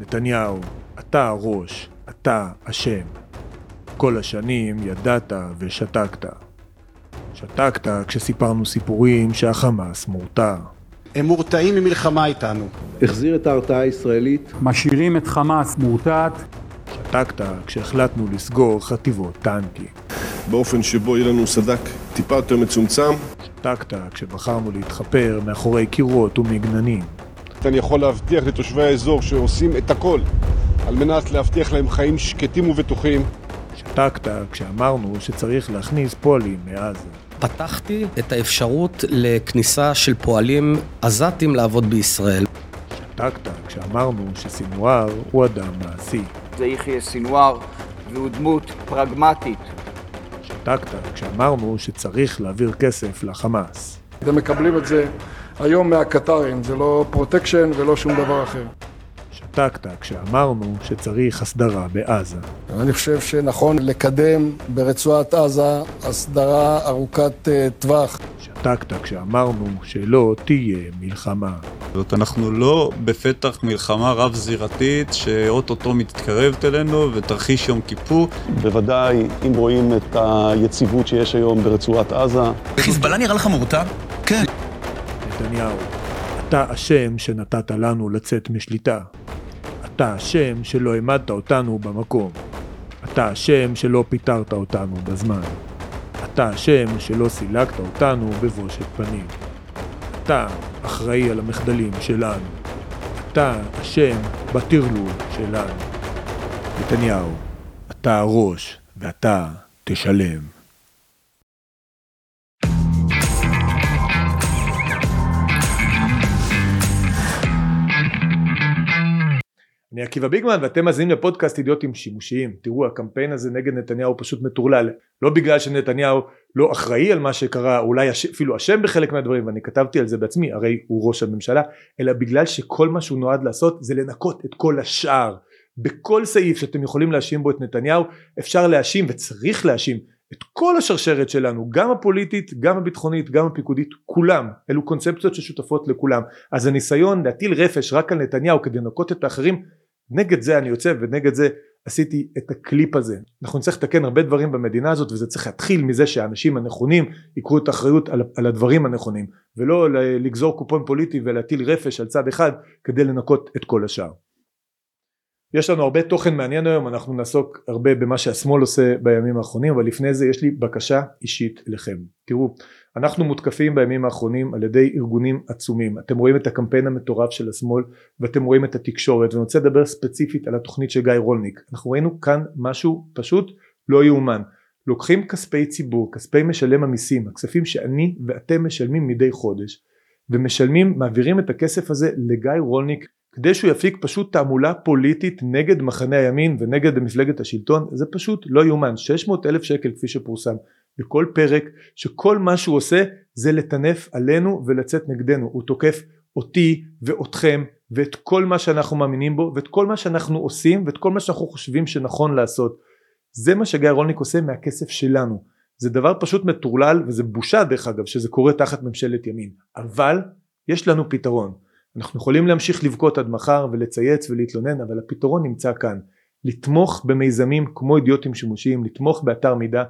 נתניהו, אתה הראש, אתה אשם. כל השנים ידעת ושתקת. שתקת כשסיפרנו סיפורים שהחמאס מורתע. הם מורתעים ממלחמה איתנו. החזיר את ההרתעה הישראלית. משאירים את חמאס מורתעת. שתקת כשהחלטנו לסגור חטיבות טנקים. באופן שבו יהיה לנו סדק טיפה יותר מצומצם. שתקת כשבחרנו להתחפר מאחורי קירות ומגננים. אני יכול להבטיח לתושבי האזור שעושים את הכל על מנת להבטיח להם חיים שקטים ובטוחים. שתקת כשאמרנו שצריך להכניס פועלים מעזה. פתחתי את האפשרות לכניסה של פועלים עזתים לעבוד בישראל. שתקת כשאמרנו שסינואר הוא אדם מעשי. זה יחיא סינואר והוא דמות פרגמטית. שתקת כשאמרנו שצריך להעביר כסף לחמאס. אתם מקבלים את זה איום מהקטרים, זה לא protection ולא שום דבר אחר. שתקת כשאמרנו שצריך הסדרה בעזה. אני חושב שנכון לקדם ברצועת עזה הסדרה ארוכת אה, טווח. שתקת כשאמרנו שלא תהיה מלחמה. זאת אנחנו לא בפתח מלחמה רב-זירתית שאו-טו-טו מתקרבת אלינו ותרחיש יום כיפור. בוודאי, אם רואים את היציבות שיש היום ברצועת עזה. חיזבאללה נראה לך מורתע? נתניהו, אתה אשם שנתת לנו לצאת משליטה. אתה אשם שלא העמדת אותנו במקום. אתה אשם שלא פיטרת אותנו בזמן. אתה אשם שלא סילקת אותנו בבושת פנים. אתה אחראי על המחדלים שלנו. אתה אשם בטרלול שלנו. נתניהו, אתה הראש ואתה תשלם. אני עקיבא ביגמן ואתם מאזינים לפודקאסט אידיוטים שימושיים. תראו הקמפיין הזה נגד נתניהו פשוט מטורלל. לא בגלל שנתניהו לא אחראי על מה שקרה, אולי אפילו אשם בחלק מהדברים ואני כתבתי על זה בעצמי, הרי הוא ראש הממשלה, אלא בגלל שכל מה שהוא נועד לעשות זה לנקות את כל השאר. בכל סעיף שאתם יכולים להאשים בו את נתניהו אפשר להאשים וצריך להאשים את כל השרשרת שלנו, גם הפוליטית, גם הביטחונית, גם הפיקודית, כולם, אלו קונספציות ששותפות לכולם. אז הניסיון להטיל רפש רק על נתניהו כדי לנקות את האחרים נגד זה אני יוצא ונגד זה עשיתי את הקליפ הזה. אנחנו נצטרך לתקן הרבה דברים במדינה הזאת וזה צריך להתחיל מזה שהאנשים הנכונים ייקחו את האחריות על, על הדברים הנכונים ולא לגזור קופון פוליטי ולהטיל רפש על צד אחד כדי לנקות את כל השאר. יש לנו הרבה תוכן מעניין היום אנחנו נעסוק הרבה במה שהשמאל עושה בימים האחרונים אבל לפני זה יש לי בקשה אישית אליכם תראו אנחנו מותקפים בימים האחרונים על ידי ארגונים עצומים. אתם רואים את הקמפיין המטורף של השמאל ואתם רואים את התקשורת ואני רוצה לדבר ספציפית על התוכנית של גיא רולניק. אנחנו ראינו כאן משהו פשוט לא יאומן. לוקחים כספי ציבור כספי משלם המיסים הכספים שאני ואתם משלמים מדי חודש ומשלמים מעבירים את הכסף הזה לגיא רולניק כדי שהוא יפיק פשוט תעמולה פוליטית נגד מחנה הימין ונגד מפלגת השלטון. זה פשוט לא יאומן. 600 אלף שקל כפי שפורסם בכל פרק שכל מה שהוא עושה זה לטנף עלינו ולצאת נגדנו. הוא תוקף אותי ואותכם ואת כל מה שאנחנו מאמינים בו ואת כל מה שאנחנו עושים ואת כל מה שאנחנו חושבים שנכון לעשות. זה מה שגיא רולניק עושה מהכסף שלנו. זה דבר פשוט מטורלל וזה בושה דרך אגב שזה קורה תחת ממשלת ימין. אבל יש לנו פתרון. אנחנו יכולים להמשיך לבכות עד מחר ולצייץ ולהתלונן אבל הפתרון נמצא כאן. לתמוך במיזמים כמו אידיוטים שימושיים לתמוך באתר מידע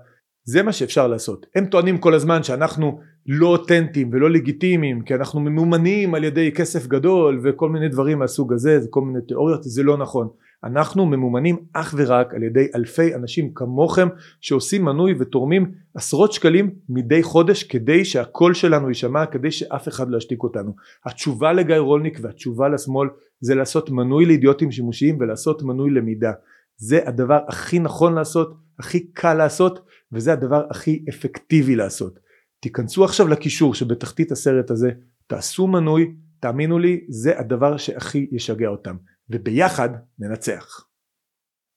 זה מה שאפשר לעשות. הם טוענים כל הזמן שאנחנו לא אותנטיים ולא לגיטימיים כי אנחנו ממומנים על ידי כסף גדול וכל מיני דברים מהסוג הזה וכל מיני תיאוריות זה לא נכון. אנחנו ממומנים אך ורק על ידי אלפי אנשים כמוכם שעושים מנוי ותורמים עשרות שקלים מדי חודש כדי שהקול שלנו יישמע כדי שאף אחד לא ישתיק אותנו. התשובה לגיא רולניק והתשובה לשמאל זה לעשות מנוי לאידיוטים שימושיים ולעשות מנוי למידה. זה הדבר הכי נכון לעשות הכי קל לעשות וזה הדבר הכי אפקטיבי לעשות תיכנסו עכשיו לקישור שבתחתית הסרט הזה תעשו מנוי תאמינו לי זה הדבר שהכי ישגע אותם וביחד ננצח.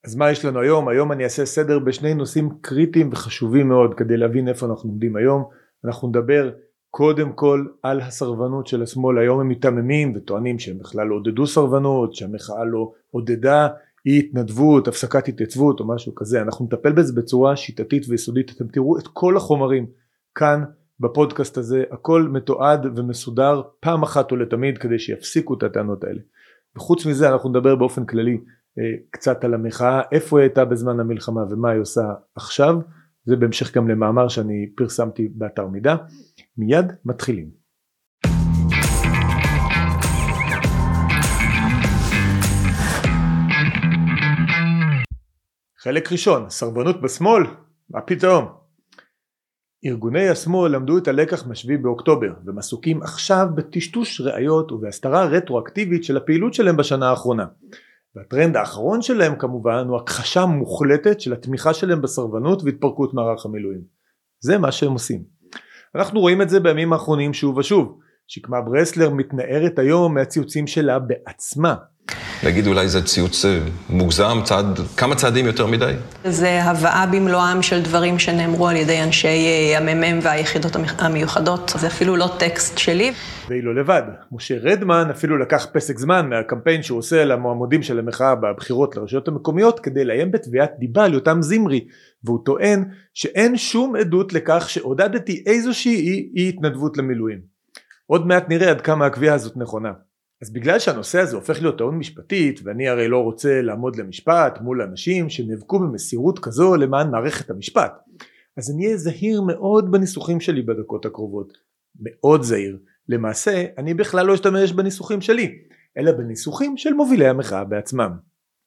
אז מה יש לנו היום? היום אני אעשה סדר בשני נושאים קריטיים וחשובים מאוד כדי להבין איפה אנחנו עומדים היום. אנחנו נדבר קודם כל על הסרבנות של השמאל, היום הם מיתממים וטוענים שהם בכלל לא עודדו סרבנות, שהמחאה לא עודדה אי התנדבות, הפסקת התייצבות או משהו כזה, אנחנו נטפל בזה בצורה שיטתית ויסודית, אתם תראו את כל החומרים כאן בפודקאסט הזה, הכל מתועד ומסודר פעם אחת ולתמיד כדי שיפסיקו את הטענות האלה. וחוץ מזה אנחנו נדבר באופן כללי אה, קצת על המחאה, איפה היא הייתה בזמן המלחמה ומה היא עושה עכשיו, זה בהמשך גם למאמר שאני פרסמתי באתר מידע. מיד מתחילים. חלק ראשון, סרבנות בשמאל? מה פתאום? ארגוני השמאל למדו את הלקח מ-7 באוקטובר עסוקים עכשיו בטשטוש ראיות ובהסתרה רטרואקטיבית של הפעילות שלהם בשנה האחרונה. והטרנד האחרון שלהם כמובן הוא הכחשה מוחלטת של התמיכה שלהם בסרבנות והתפרקות מערך המילואים. זה מה שהם עושים. אנחנו רואים את זה בימים האחרונים שוב ושוב. שקמה ברסלר מתנערת היום מהציוצים שלה בעצמה. להגיד אולי זה ציוץ אה, מוגזם, צעד, כמה צעדים יותר מדי? זה הבאה במלואם של דברים שנאמרו על ידי אנשי אה, הממ"מ והיחידות המיוחדות, זה אפילו לא טקסט שלי. והיא לא לבד, משה רדמן אפילו לקח פסק זמן מהקמפיין שהוא עושה למועמדים של המחאה בבחירות לרשויות המקומיות כדי לאיים בתביעת דיבה על יותם זמרי, והוא טוען שאין שום עדות לכך שעודדתי איזושהי אי התנדבות למילואים. עוד מעט נראה עד כמה הקביעה הזאת נכונה. אז בגלל שהנושא הזה הופך להיות טעון משפטית ואני הרי לא רוצה לעמוד למשפט מול אנשים שנאבקו במסירות כזו למען מערכת המשפט אז אני אהיה זהיר מאוד בניסוחים שלי בדקות הקרובות. מאוד זהיר. למעשה אני בכלל לא אשתמש בניסוחים שלי אלא בניסוחים של מובילי המחאה בעצמם.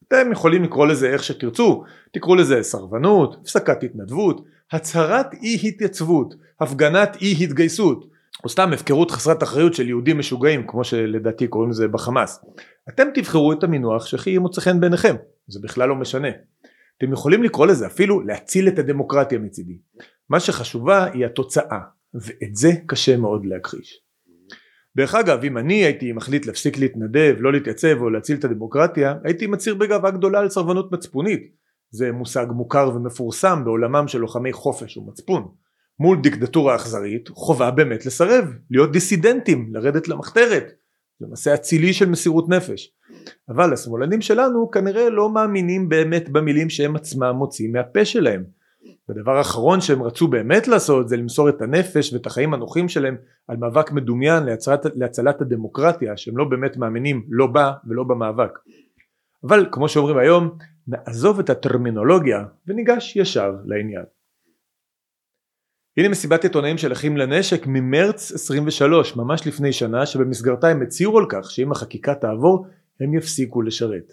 אתם יכולים לקרוא לזה איך שתרצו תקראו לזה סרבנות הפסקת התנדבות הצהרת אי התייצבות הפגנת אי התגייסות או סתם הפקרות חסרת אחריות של יהודים משוגעים כמו שלדעתי קוראים לזה בחמאס. אתם תבחרו את המינוח שהכי ימוצא חן בעיניכם זה בכלל לא משנה. אתם יכולים לקרוא לזה אפילו להציל את הדמוקרטיה מצידי. מה שחשובה היא התוצאה ואת זה קשה מאוד להכחיש. דרך אגב אם אני הייתי מחליט להפסיק להתנדב לא להתייצב או להציל את הדמוקרטיה הייתי מצהיר בגאווה גדולה על סרבנות מצפונית. זה מושג מוכר ומפורסם בעולמם של לוחמי חופש ומצפון מול דיקטטורה אכזרית חובה באמת לסרב, להיות דיסידנטים, לרדת למחתרת, זה מעשה אצילי של מסירות נפש. אבל השמאלנים שלנו כנראה לא מאמינים באמת במילים שהם עצמם מוצאים מהפה שלהם. והדבר האחרון שהם רצו באמת לעשות זה למסור את הנפש ואת החיים הנוחים שלהם על מאבק מדומיין להצלת, להצלת הדמוקרטיה שהם לא באמת מאמינים לא בה ולא במאבק. אבל כמו שאומרים היום נעזוב את הטרמינולוגיה וניגש ישר לעניין. הנה מסיבת עיתונאים של אחים לנשק ממרץ 23 ממש לפני שנה שבמסגרתה הם הצהירו על כך שאם החקיקה תעבור הם יפסיקו לשרת.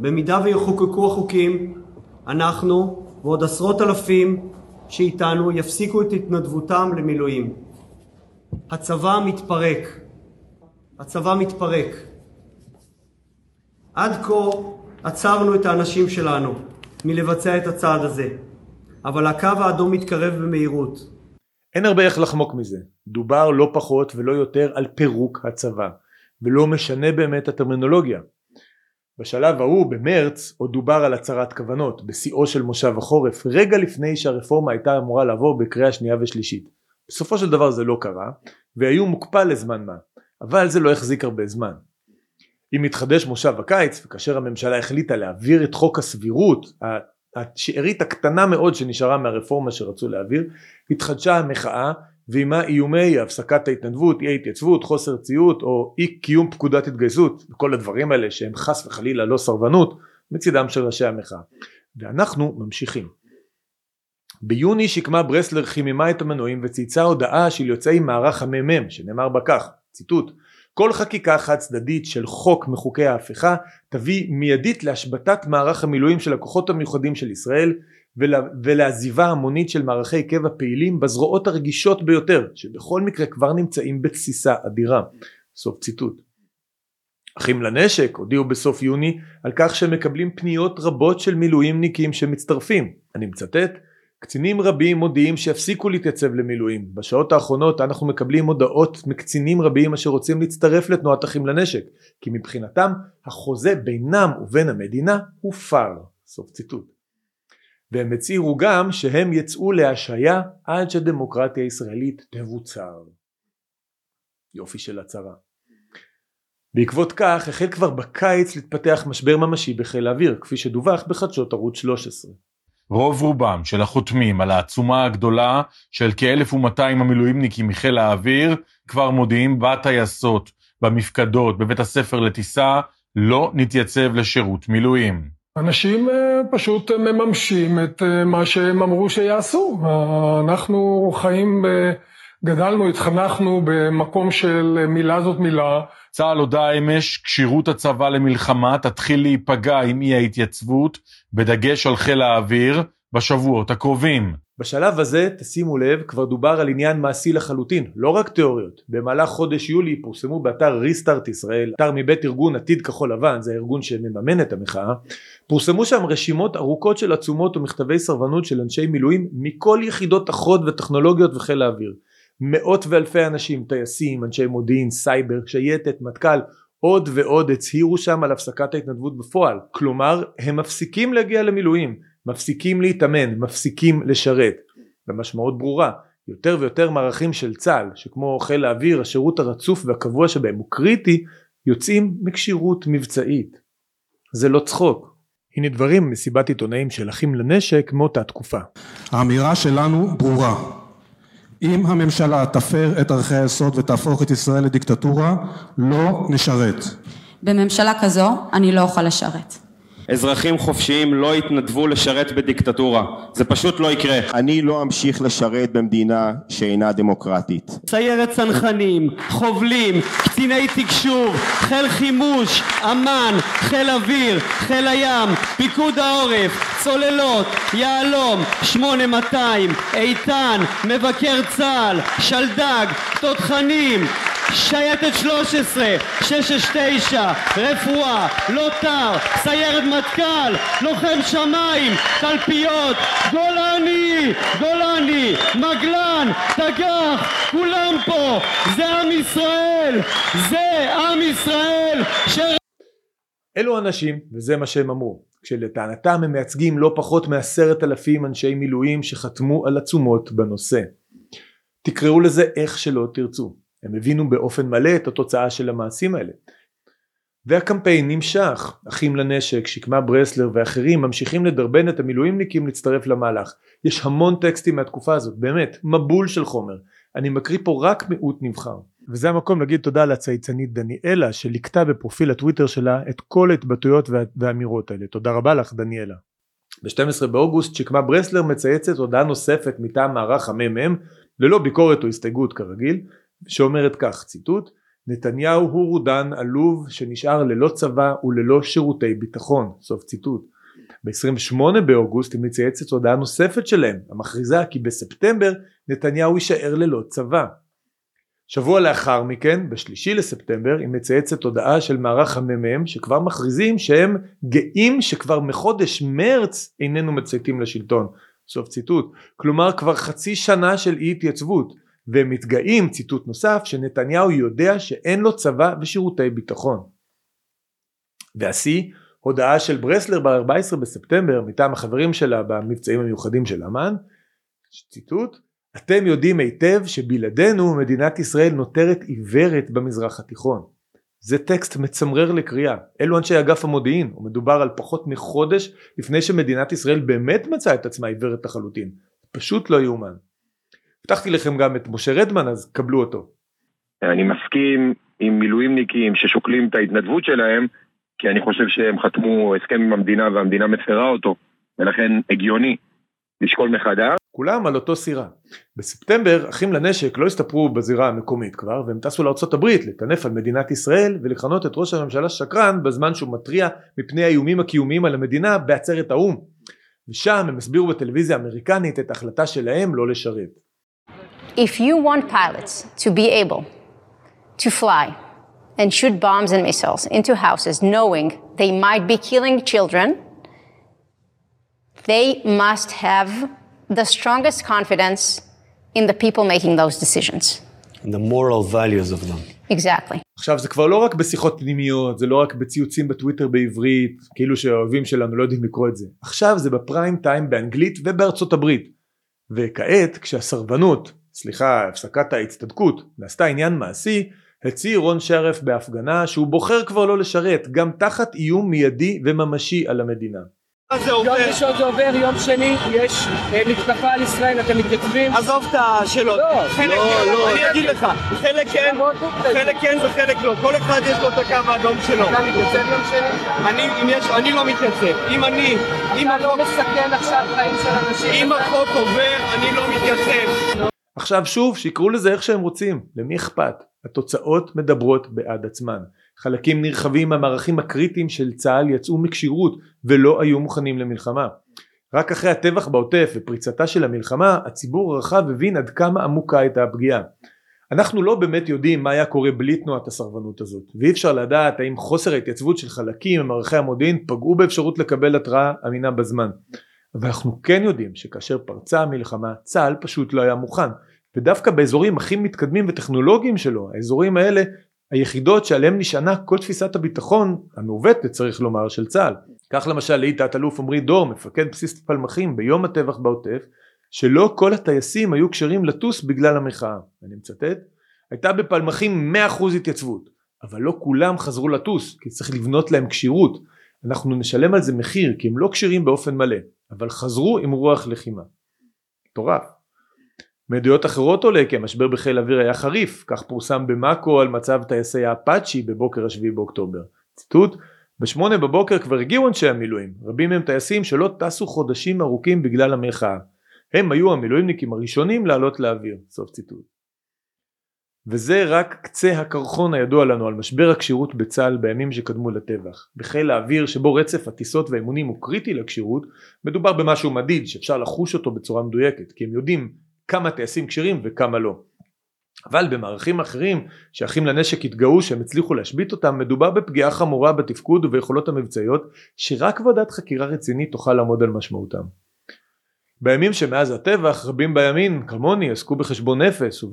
במידה ויחוקקו החוקים אנחנו ועוד עשרות אלפים שאיתנו יפסיקו את התנדבותם למילואים. הצבא מתפרק. הצבא מתפרק. עד כה עצרנו את האנשים שלנו מלבצע את הצעד הזה. אבל הקו האדום מתקרב במהירות. אין הרבה איך לחמוק מזה. דובר לא פחות ולא יותר על פירוק הצבא, ולא משנה באמת הטרמינולוגיה. בשלב ההוא במרץ עוד דובר על הצהרת כוונות בשיאו של מושב החורף רגע לפני שהרפורמה הייתה אמורה לעבור בקריאה שנייה ושלישית. בסופו של דבר זה לא קרה והיו מוקפא לזמן מה אבל זה לא החזיק הרבה זמן. אם התחדש מושב הקיץ וכאשר הממשלה החליטה להעביר את חוק הסבירות השארית הקטנה מאוד שנשארה מהרפורמה שרצו להעביר, התחדשה המחאה ועימה איומי הפסקת ההתנדבות, אי ההתייצבות, חוסר ציות או אי קיום פקודת התגייסות וכל הדברים האלה שהם חס וחלילה לא סרבנות מצידם של ראשי המחאה. ואנחנו ממשיכים. ביוני שקמה ברסלר חיממה את המנועים וצייצה הודעה של יוצאי מערך המ"מ שנאמר בה כך, ציטוט כל חקיקה חד צדדית של חוק מחוקי ההפיכה תביא מיידית להשבתת מערך המילואים של הכוחות המיוחדים של ישראל ולה, ולעזיבה המונית של מערכי קבע פעילים בזרועות הרגישות ביותר שבכל מקרה כבר נמצאים בתסיסה אדירה. סוף ציטוט. אחים לנשק הודיעו בסוף יוני על כך שהם מקבלים פניות רבות של מילואימניקים שמצטרפים. אני מצטט קצינים רבים מודיעים שיפסיקו להתייצב למילואים. בשעות האחרונות אנחנו מקבלים הודעות מקצינים רבים אשר רוצים להצטרף לתנועת אחים לנשק, כי מבחינתם החוזה בינם ובין המדינה הופר. סוף ציטוט. והם הצהירו גם שהם יצאו להשעיה עד שהדמוקרטיה הישראלית תבוצר. יופי של הצהרה. בעקבות כך החל כבר בקיץ להתפתח משבר ממשי בחיל האוויר, כפי שדווח בחדשות ערוץ 13. רוב רובם של החותמים על העצומה הגדולה של כ-1200 המילואימניקים מחיל האוויר כבר מודיעים בטייסות, במפקדות, בבית הספר לטיסה לא נתייצב לשירות מילואים. אנשים פשוט מממשים את מה שהם אמרו שיעשו. אנחנו חיים, גדלנו, התחנכנו במקום של מילה זאת מילה. צה"ל הודה אמש, כשירות הצבא למלחמה תתחיל להיפגע עם אי ההתייצבות, בדגש על חיל האוויר, בשבועות הקרובים. בשלב הזה, תשימו לב, כבר דובר על עניין מעשי לחלוטין, לא רק תיאוריות. במהלך חודש יולי פורסמו באתר ריסטארט ישראל, אתר מבית ארגון עתיד כחול לבן, זה הארגון שמממן את המחאה, פורסמו שם רשימות ארוכות של עצומות ומכתבי סרבנות של אנשי מילואים מכל יחידות החוד וטכנולוגיות וחיל האוויר. מאות ואלפי אנשים, טייסים, אנשי מודיעין, סייבר, שייטת, מטכ"ל, עוד ועוד הצהירו שם על הפסקת ההתנדבות בפועל. כלומר, הם מפסיקים להגיע למילואים, מפסיקים להתאמן, מפסיקים לשרת. במשמעות ברורה, יותר ויותר מערכים של צה"ל, שכמו חיל האוויר, השירות הרצוף והקבוע שבהם הוא קריטי, יוצאים מכשירות מבצעית. זה לא צחוק. הנה דברים ממסיבת עיתונאים של אחים לנשק מאותה תקופה. האמירה שלנו ברורה. אם הממשלה תפר את ערכי היסוד ותהפוך את ישראל לדיקטטורה, לא נשרת. בממשלה כזו אני לא אוכל לשרת. אזרחים חופשיים לא יתנדבו לשרת בדיקטטורה, זה פשוט לא יקרה. אני לא אמשיך לשרת במדינה שאינה דמוקרטית. סיירת צנחנים, חובלים, קציני תקשוב, חיל חימוש, אמ"ן, חיל אוויר, חיל הים, פיקוד העורף, צוללות, יהלום, 8200, איתן, מבקר צה"ל, שלדג, תותחנים, שייטת 13, 669, רפואה, לוטר, סיירת מטכ"ל, לוחם שמיים, תלפיות, גולני, גולני, מגלן, תגח, כולם פה, זה עם ישראל, זה עם ישראל ש... אלו אנשים, וזה מה שהם אמרו, כשלטענתם הם מייצגים לא פחות מעשרת אלפים אנשי מילואים שחתמו על עצומות בנושא. תקראו לזה איך שלא תרצו. הם הבינו באופן מלא את התוצאה של המעשים האלה. והקמפיין נמשך, אחים לנשק, שקמה ברסלר ואחרים ממשיכים לדרבן את המילואימניקים להצטרף למהלך. יש המון טקסטים מהתקופה הזאת, באמת, מבול של חומר. אני מקריא פה רק מיעוט נבחר. וזה המקום להגיד תודה לצייצנית דניאלה שליקטה בפרופיל הטוויטר שלה את כל ההתבטאויות והאמירות האלה. תודה רבה לך דניאלה. ב-12 באוגוסט שקמה ברסלר מצייצת הודעה נוספת מטעם מערך המ"מ ללא ביקורת או הסתייגות כרגיל שאומרת כך ציטוט נתניהו הוא רודן עלוב שנשאר ללא צבא וללא שירותי ביטחון סוף ציטוט. ב-28 באוגוסט היא מצייצת הודעה נוספת שלהם המכריזה כי בספטמבר נתניהו יישאר ללא צבא. שבוע לאחר מכן בשלישי לספטמבר היא מצייצת הודעה של מערך המ"מ שכבר מכריזים שהם גאים שכבר מחודש מרץ איננו מצייתים לשלטון סוף ציטוט. כלומר כבר חצי שנה של אי התייצבות והם מתגאים, ציטוט נוסף, שנתניהו יודע שאין לו צבא ושירותי ביטחון. והשיא, הודעה של ברסלר ב-14 בספטמבר מטעם החברים שלה במבצעים המיוחדים של אמ"ן, ציטוט, אתם יודעים היטב שבלעדינו מדינת ישראל נותרת עיוורת במזרח התיכון. זה טקסט מצמרר לקריאה, אלו אנשי אגף המודיעין, ומדובר על פחות מחודש לפני שמדינת ישראל באמת מצאה את עצמה עיוורת לחלוטין, פשוט לא יאומן. הבטחתי לכם גם את משה רדמן אז קבלו אותו. אני מסכים עם מילואימניקים ששוקלים את ההתנדבות שלהם כי אני חושב שהם חתמו הסכם עם המדינה והמדינה מפרה אותו ולכן הגיוני לשקול מחדש. כולם על אותו סירה. בספטמבר אחים לנשק לא הסתפרו בזירה המקומית כבר והם טסו לארה"ב לטנף על מדינת ישראל ולכנות את ראש הממשלה שקרן בזמן שהוא מתריע מפני האיומים הקיומיים על המדינה בעצרת האו"ם. ושם הם הסבירו בטלוויזיה האמריקנית את ההחלטה שלהם לא לשרת. If you want pilots to be able to fly and shoot bombs and missiles into houses knowing they might be killing children, they must have the strongest confidence in the people making those decisions. And the moral values of them. Exactly. עכשיו זה כבר לא רק בשיחות פנימיות, זה לא רק בציוצים בטוויטר בעברית, כאילו שהאוהבים שלנו לא יודעים לקרוא את זה. עכשיו זה בפריים טיים באנגלית ובארצות הברית. וכעת כשהסרבנות סליחה, הפסקת ההצטדקות, נעשתה עניין מעשי, הצהיר רון שרף בהפגנה שהוא בוחר כבר לא לשרת, גם תחת איום מיידי וממשי על המדינה. יום ראשון זה עובר, יום שני יש אה, מתקפה על ישראל, אתם מתייצבים? עזוב את השאלות. לא, חלק לא, כן, לא. אני אגיד לך, חלק כן, חלק כן וחלק לא. כל אחד יש לו את הקו האדום שלו. אתה מתייצב יום שני? אני, אם יש, אני לא מתייצב. אם אני, אם אתה לא מסכן עכשיו חיים של אנשים. אם החוק עובר, אני לא מתייצב. עכשיו שוב, שיקראו לזה איך שהם רוצים, למי אכפת? התוצאות מדברות בעד עצמן. חלקים נרחבים מהמערכים הקריטיים של צה"ל יצאו מכשירות ולא היו מוכנים למלחמה. רק אחרי הטבח בעוטף ופריצתה של המלחמה, הציבור הרחב הבין עד כמה עמוקה הייתה הפגיעה. אנחנו לא באמת יודעים מה היה קורה בלי תנועת הסרבנות הזאת, ואי אפשר לדעת האם חוסר ההתייצבות של חלקים ממערכי המודיעין פגעו באפשרות לקבל התראה אמינה בזמן. אבל אנחנו כן יודעים שכאשר פרצה המלחמה, צה"ל פשוט לא היה מוכן, ודווקא באזורים הכי מתקדמים וטכנולוגיים שלו, האזורים האלה היחידות שעליהם נשענה כל תפיסת הביטחון המעוותת צריך לומר של צה"ל. כך למשל לעיד תת אלוף עמרי דור מפקד בסיס פלמחים ביום הטבח בעוטף שלא כל הטייסים היו כשרים לטוס בגלל המחאה. אני מצטט הייתה בפלמחים 100% התייצבות אבל לא כולם חזרו לטוס כי צריך לבנות להם כשירות אנחנו נשלם על זה מחיר כי הם לא כשירים באופן מלא אבל חזרו עם רוח לחימה. מטורף. מעדויות אחרות עולה כי המשבר בחיל האוויר היה חריף, כך פורסם במאקו על מצב טייסי האפאצ'י בבוקר השביעי באוקטובר. ציטוט: בשמונה בבוקר כבר הגיעו אנשי המילואים, רבים מהם טייסים שלא טסו חודשים ארוכים בגלל המחאה. הם היו המילואימניקים הראשונים לעלות לאוויר. סוף ציטוט. וזה רק קצה הקרחון הידוע לנו על משבר הכשירות בצה"ל בימים שקדמו לטבח. בחיל האוויר שבו רצף הטיסות והאימונים הוא קריטי לכשירות, מדובר במשהו מדיד שאפשר לחוש אותו בצורה מדויקת, כי הם יודעים כמה טייסים כשירים וכמה לא. אבל במערכים אחרים שאחים לנשק התגאו שהם הצליחו להשבית אותם מדובר בפגיעה חמורה בתפקוד וביכולות המבצעיות שרק ועדת חקירה רצינית תוכל לעמוד על משמעותם. בימים שמאז הטבח רבים בימין כמוני עסקו בחשבון נפש,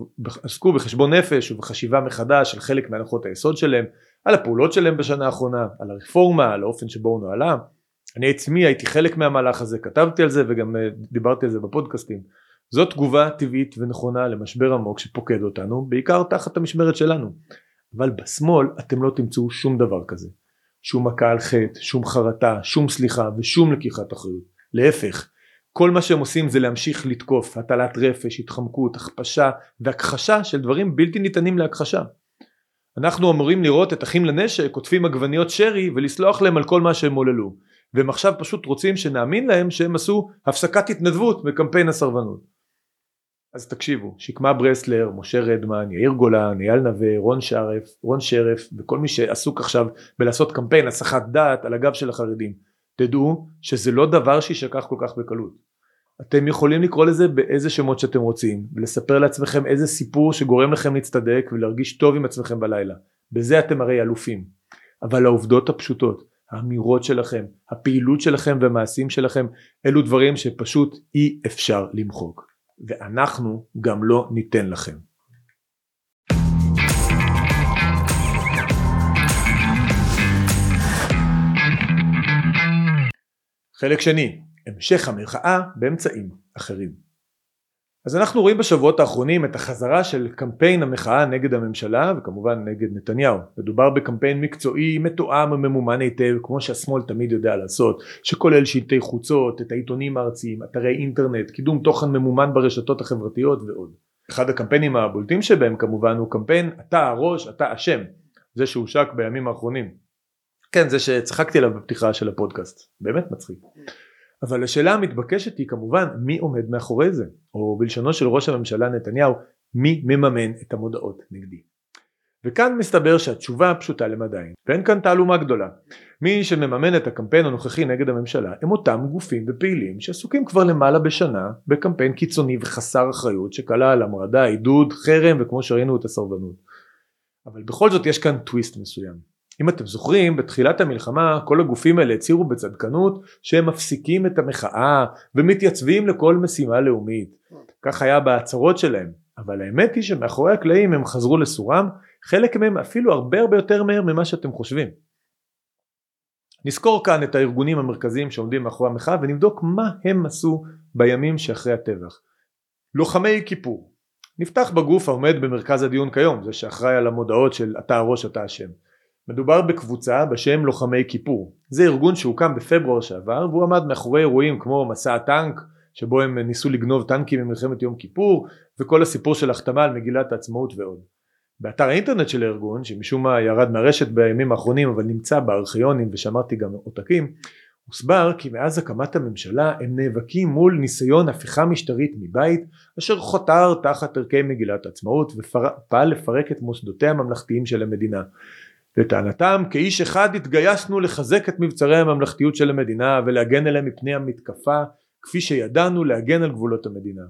עסקו בחשבון נפש ובחשיבה מחדש על חלק מהנחות היסוד שלהם, על הפעולות שלהם בשנה האחרונה, על הרפורמה, על האופן שבו הוא נוהלה. אני עצמי הייתי חלק מהמהלך הזה, כתבתי על זה וגם אה, דיברתי על זה בפודקאסטים. זו תגובה טבעית ונכונה למשבר עמוק שפוקד אותנו, בעיקר תחת המשמרת שלנו. אבל בשמאל אתם לא תמצאו שום דבר כזה. שום מכה על חטא, שום חרטה, שום סליחה ושום לקיחת אחריות. להפך, כל מה שהם עושים זה להמשיך לתקוף, הטלת רפש, התחמקות, הכפשה והכחשה של דברים בלתי ניתנים להכחשה. אנחנו אמורים לראות את אחים לנשק כותבים עגבניות שרי ולסלוח להם על כל מה שהם עוללו והם עכשיו פשוט רוצים שנאמין להם שהם עשו הפסקת התנדבות בקמפיין הסרבנות. אז תקשיבו, שקמה ברסלר, משה רדמן, יאיר גולן, אייל נווה, רון שרף, רון שרף וכל מי שעסוק עכשיו בלעשות קמפיין הסחת דעת על הגב של החרדים, תדעו שזה לא דבר שישכח כל כך בקלות. אתם יכולים לקרוא לזה באיזה שמות שאתם רוצים ולספר לעצמכם איזה סיפור שגורם לכם להצטדק ולהרגיש טוב עם עצמכם בלילה. בזה אתם הרי אלופים. אבל העובדות הפשוטות, האמירות שלכם, הפעילות שלכם והמעשים שלכם, אלו דברים שפשוט אי אפשר למחוק. ואנחנו גם לא ניתן לכם. חלק שני, המשך המחאה באמצעים אחרים. אז אנחנו רואים בשבועות האחרונים את החזרה של קמפיין המחאה נגד הממשלה וכמובן נגד נתניהו. מדובר בקמפיין מקצועי מתואם וממומן היטב כמו שהשמאל תמיד יודע לעשות שכולל שלטי חוצות, את העיתונים הארציים, אתרי אינטרנט, קידום תוכן ממומן ברשתות החברתיות ועוד. אחד הקמפיינים הבולטים שבהם כמובן הוא קמפיין אתה הראש אתה אשם זה שהושק בימים האחרונים. כן זה שצחקתי עליו בפתיחה של הפודקאסט באמת מצחיק. אבל השאלה המתבקשת היא כמובן מי עומד מאחורי זה, או בלשונו של ראש הממשלה נתניהו, מי מממן את המודעות נגדי. וכאן מסתבר שהתשובה פשוטה למדי, ואין כאן תעלומה גדולה. מי שמממן את הקמפיין הנוכחי נגד הממשלה הם אותם גופים ופעילים שעסוקים כבר למעלה בשנה בקמפיין קיצוני וחסר אחריות שכלל המרדה, עידוד, חרם וכמו שראינו את הסרבנות. אבל בכל זאת יש כאן טוויסט מסוים. אם אתם זוכרים בתחילת המלחמה כל הגופים האלה הצהירו בצדקנות שהם מפסיקים את המחאה ומתייצבים לכל משימה לאומית כך היה בהצהרות שלהם אבל האמת היא שמאחורי הקלעים הם חזרו לסורם חלק מהם אפילו הרבה הרבה יותר מהר ממה שאתם חושבים. נזכור כאן את הארגונים המרכזיים שעומדים מאחורי המחאה ונבדוק מה הם עשו בימים שאחרי הטבח. לוחמי כיפור נפתח בגוף העומד במרכז הדיון כיום זה שאחראי על המודעות של אתה הראש אתה אשם מדובר בקבוצה בשם לוחמי כיפור. זה ארגון שהוקם בפברואר שעבר והוא עמד מאחורי אירועים כמו מסע הטנק שבו הם ניסו לגנוב טנקים במלחמת יום כיפור וכל הסיפור של החתמה על מגילת העצמאות ועוד. באתר האינטרנט של הארגון שמשום מה ירד מהרשת בימים האחרונים אבל נמצא בארכיונים ושמרתי גם עותקים הוסבר כי מאז הקמת הממשלה הם נאבקים מול ניסיון הפיכה משטרית מבית אשר חותר תחת ערכי מגילת העצמאות ופעל לפרק את מוסדותיה הממלכתיים של המדינה. לטענתם כאיש אחד התגייסנו לחזק את מבצרי הממלכתיות של המדינה ולהגן עליהם מפני המתקפה כפי שידענו להגן על גבולות המדינה.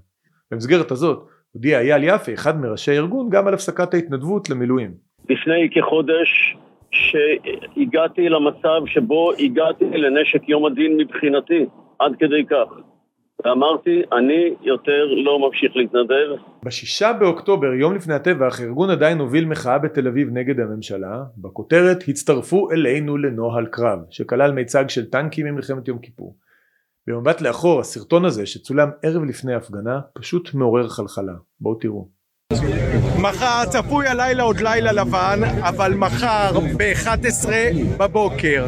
במסגרת הזאת הודיע אייל יפה אחד מראשי הארגון גם על הפסקת ההתנדבות למילואים. לפני כחודש שהגעתי למצב שבו הגעתי לנשק יום הדין מבחינתי, עד כדי כך. ואמרתי, אני יותר לא ממשיך להתנדב. בשישה באוקטובר, יום לפני הטבח, הארגון עדיין הוביל מחאה בתל אביב נגד הממשלה. בכותרת, הצטרפו אלינו לנוהל קרב, שכלל מיצג של טנקים ממלחמת יום כיפור. במבט לאחור, הסרטון הזה, שצולם ערב לפני ההפגנה, פשוט מעורר חלחלה. בואו תראו. מחר צפוי הלילה עוד לילה לבן, אבל מחר ב-11 בבוקר,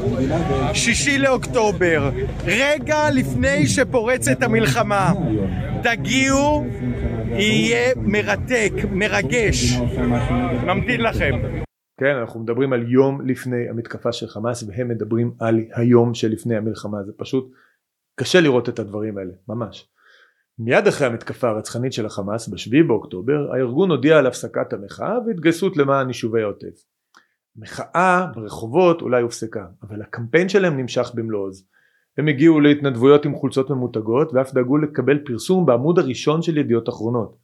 שישי לאוקטובר, רגע לפני שפורצת המלחמה, תגיעו, יהיה מרתק, מרגש, ממתין לכם. כן, אנחנו מדברים על יום לפני המתקפה של חמאס והם מדברים על היום שלפני המלחמה, זה פשוט קשה לראות את הדברים האלה, ממש. מיד אחרי המתקפה הרצחנית של החמאס בשביעי באוקטובר הארגון הודיע על הפסקת המחאה והתגייסות למען יישובי העוטף. מחאה ברחובות אולי הופסקה אבל הקמפיין שלהם נמשך במלוא עוז. הם הגיעו להתנדבויות עם חולצות ממותגות ואף דאגו לקבל פרסום בעמוד הראשון של ידיעות אחרונות.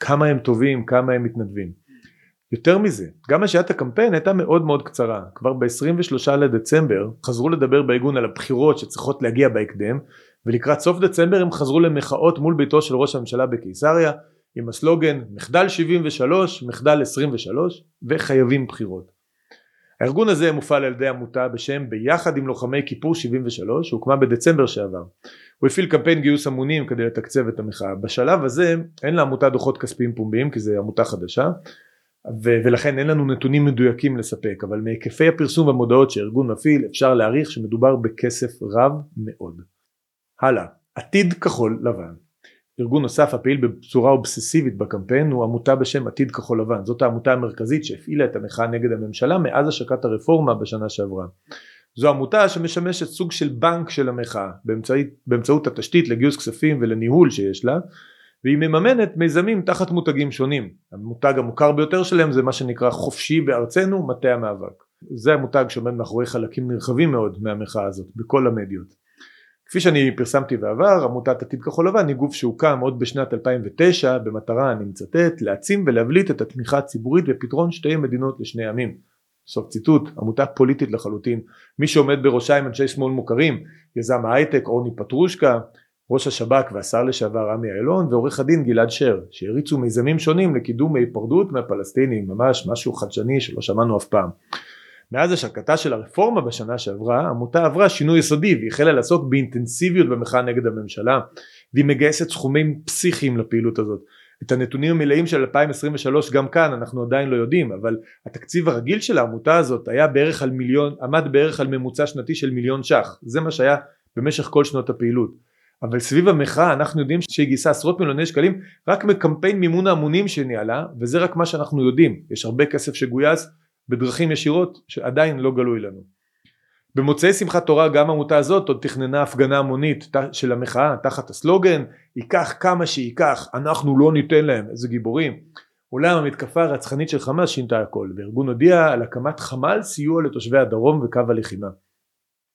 כמה הם טובים, כמה הם מתנדבים. יותר מזה, גם השעת הקמפיין הייתה מאוד מאוד קצרה. כבר ב-23 לדצמבר חזרו לדבר בארגון על הבחירות שצריכות להגיע בהקדם ולקראת סוף דצמבר הם חזרו למחאות מול ביתו של ראש הממשלה בקיסריה עם הסלוגן מחדל 73, מחדל 23 וחייבים בחירות. הארגון הזה מופעל על ידי עמותה בשם ביחד עם לוחמי כיפור 73 שהוקמה בדצמבר שעבר. הוא הפעיל קמפיין גיוס המונים כדי לתקצב את המחאה. בשלב הזה אין לעמותה דוחות כספיים פומביים כי זו עמותה חדשה ו- ולכן אין לנו נתונים מדויקים לספק אבל מהיקפי הפרסום והמודעות שהארגון מפעיל אפשר להעריך שמדובר בכסף רב מאוד. הלאה, עתיד כחול לבן. ארגון נוסף הפעיל בצורה אובססיבית בקמפיין הוא עמותה בשם עתיד כחול לבן. זאת העמותה המרכזית שהפעילה את המחאה נגד הממשלה מאז השקת הרפורמה בשנה שעברה. זו עמותה שמשמשת סוג של בנק של המחאה באמצעות, התשתית לגיוס כספים ולניהול שיש לה והיא מממנת מיזמים תחת מותגים שונים. המותג המוכר ביותר שלהם זה מה שנקרא חופשי בארצנו מטה המאבק. זה המותג שעומד מאחורי חלקים נרחבים מאוד מהמחאה הזאת בכל המדיות. כפי שאני פרסמתי בעבר, עמותת עתיד כחול לבן היא גוף שהוקם עוד בשנת 2009 במטרה, אני מצטט, להעצים ולהבליט את התמיכה הציבורית בפתרון שתי מדינות לשני עמים. סוף ציטוט, עמותה פוליטית לחלוטין. מי שעומד בראשה הם אנשי שמאל מוכרים, יזם ההייטק אורני פטרושקה, ראש השב"כ והשר לשעבר עמי אילון ועורך הדין גלעד שר, שהריצו מיזמים שונים לקידום ההיפרדות מהפלסטינים, ממש משהו חדשני שלא שמענו אף פעם. מאז השקתה של הרפורמה בשנה שעברה, העמותה עברה שינוי יסודי והיא החלה לעסוק באינטנסיביות במחאה נגד הממשלה והיא מגייסת סכומים פסיכיים לפעילות הזאת. את הנתונים המלאים של 2023 גם כאן אנחנו עדיין לא יודעים אבל התקציב הרגיל של העמותה הזאת היה בערך על מיליון עמד בערך על ממוצע שנתי של מיליון ש"ח זה מה שהיה במשך כל שנות הפעילות אבל סביב המחאה אנחנו יודעים שהיא גייסה עשרות מיליוני שקלים רק מקמפיין מימון ההמונים שניהלה וזה רק מה שאנחנו יודעים. יש הרבה כסף שגויס בדרכים ישירות שעדיין לא גלוי לנו. במוצאי שמחת תורה גם העמותה הזאת עוד תכננה הפגנה המונית של המחאה תחת הסלוגן ייקח כמה שייקח אנחנו לא ניתן להם איזה גיבורים. אולם המתקפה הרצחנית של חמאס שינתה הכל וארגון הודיע על הקמת חמ"ל סיוע לתושבי הדרום וקו הלחימה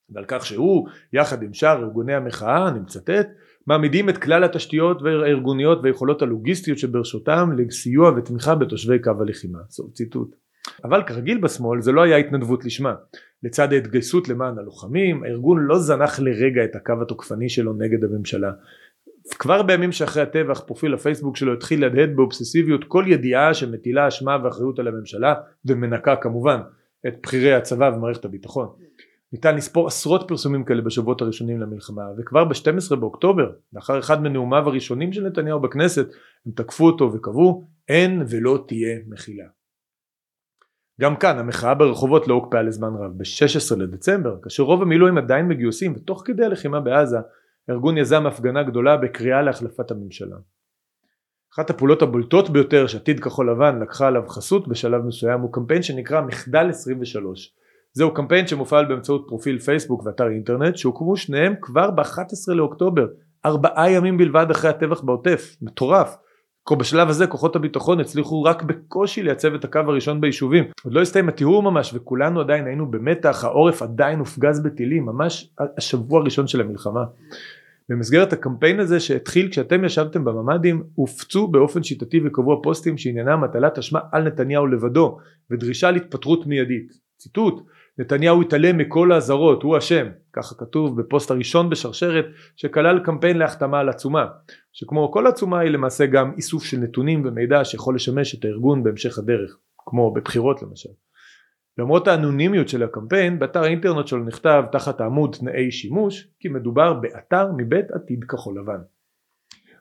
ועל כך שהוא יחד עם שאר ארגוני המחאה אני מצטט מעמידים את כלל התשתיות הארגוניות והיכולות הלוגיסטיות שברשותם לסיוע ותמיכה בתושבי קו הלחימה סוף ציטוט אבל כרגיל בשמאל זה לא היה התנדבות לשמה. לצד ההתגייסות למען הלוחמים, הארגון לא זנח לרגע את הקו התוקפני שלו נגד הממשלה. כבר בימים שאחרי הטבח פרופיל הפייסבוק שלו התחיל להדהד באובססיביות כל ידיעה שמטילה אשמה ואחריות על הממשלה ומנקה כמובן את בכירי הצבא ומערכת הביטחון. ניתן לספור עשרות פרסומים כאלה בשבועות הראשונים למלחמה וכבר ב-12 באוקטובר לאחר אחד מנאומיו הראשונים של נתניהו בכנסת הם תקפו אותו וקבעו אין ולא תהיה מחילה גם כאן המחאה ברחובות לא הוקפאה לזמן רב. ב-16 לדצמבר, כאשר רוב המילואים עדיין מגיוסים ותוך כדי הלחימה בעזה, הארגון יזם הפגנה גדולה בקריאה להחלפת הממשלה. אחת הפעולות הבולטות ביותר שעתיד כחול לבן לקחה עליו חסות בשלב מסוים הוא קמפיין שנקרא מחדל 23. זהו קמפיין שמופעל באמצעות פרופיל פייסבוק ואתר אינטרנט שהוקמו שניהם כבר ב-11 לאוקטובר, ארבעה ימים בלבד אחרי הטבח בעוטף, מטורף. בשלב הזה כוחות הביטחון הצליחו רק בקושי לייצב את הקו הראשון ביישובים. עוד לא הסתיים הטיהור ממש וכולנו עדיין היינו במתח, העורף עדיין הופגז בטילים, ממש השבוע הראשון של המלחמה. במסגרת הקמפיין הזה שהתחיל כשאתם ישבתם בממ"דים הופצו באופן שיטתי וקבוע פוסטים שעניינם הטלת אשמה על נתניהו לבדו ודרישה להתפטרות מיידית. ציטוט נתניהו התעלם מכל האזהרות הוא אשם ככה כתוב בפוסט הראשון בשרשרת שכלל קמפיין להחתמה על עצומה שכמו כל עצומה היא למעשה גם איסוף של נתונים ומידע שיכול לשמש את הארגון בהמשך הדרך כמו בבחירות למשל למרות האנונימיות של הקמפיין, באתר האינטרנט שלו נכתב תחת העמוד תנאי שימוש, כי מדובר באתר מבית עתיד כחול לבן.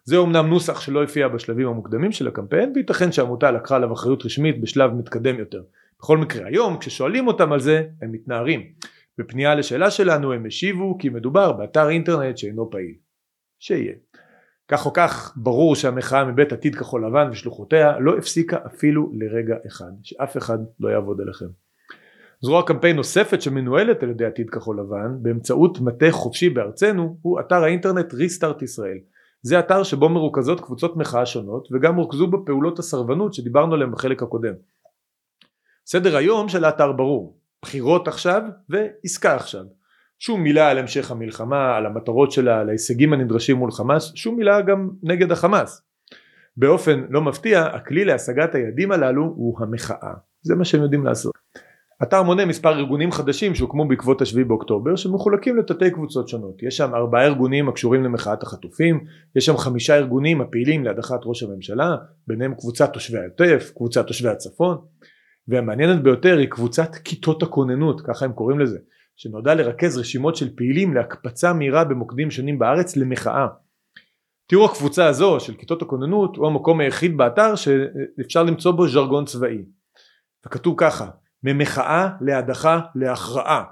זה אומנם נוסח שלא הופיע בשלבים המוקדמים של הקמפיין, וייתכן שהעמותה לקחה עליו אחריות רשמית בשלב מתקדם יותר. בכל מקרה היום כששואלים אותם על זה הם מתנערים. בפנייה לשאלה שלנו הם השיבו כי מדובר באתר אינטרנט שאינו פעיל. שיהיה. כך או כך ברור שהמחאה מבית עתיד כחול לבן ושלוחותיה לא הפסיקה אפילו לרגע אחד, שאף אחד לא יעבוד עליכם. זרוע קמפיין נוספת שמנוהלת על ידי עתיד כחול לבן באמצעות מטה חופשי בארצנו הוא אתר האינטרנט ריסטארט ישראל. זה אתר שבו מרוכזות קבוצות מחאה שונות וגם רוכזו בפעולות הסרבנות שדיברנו עליהן בחלק הקודם. סדר היום של האתר ברור, בחירות עכשיו ועסקה עכשיו. שום מילה על המשך המלחמה, על המטרות שלה, על ההישגים הנדרשים מול חמאס, שום מילה גם נגד החמאס. באופן לא מפתיע, הכלי להשגת היעדים הללו הוא המחאה. זה מה שהם יודעים לעשות. האתר מונה מספר ארגונים חדשים שהוקמו בעקבות השביעי באוקטובר שמחולקים לתתי קבוצות שונות יש שם ארבעה ארגונים הקשורים למחאת החטופים יש שם חמישה ארגונים הפעילים להדחת ראש הממשלה ביניהם קבוצת תושבי העוטף קבוצת תושבי הצפון והמעניינת ביותר היא קבוצת כיתות הכוננות ככה הם קוראים לזה שנועדה לרכז רשימות של פעילים להקפצה מהירה במוקדים שונים בארץ למחאה. תיאור הקבוצה הזו של כיתות הכוננות הוא המקום היחיד באתר שאפשר למצוא בו ז'רגון צבאי. וכתוב ככה ממחאה להדחה להכרעה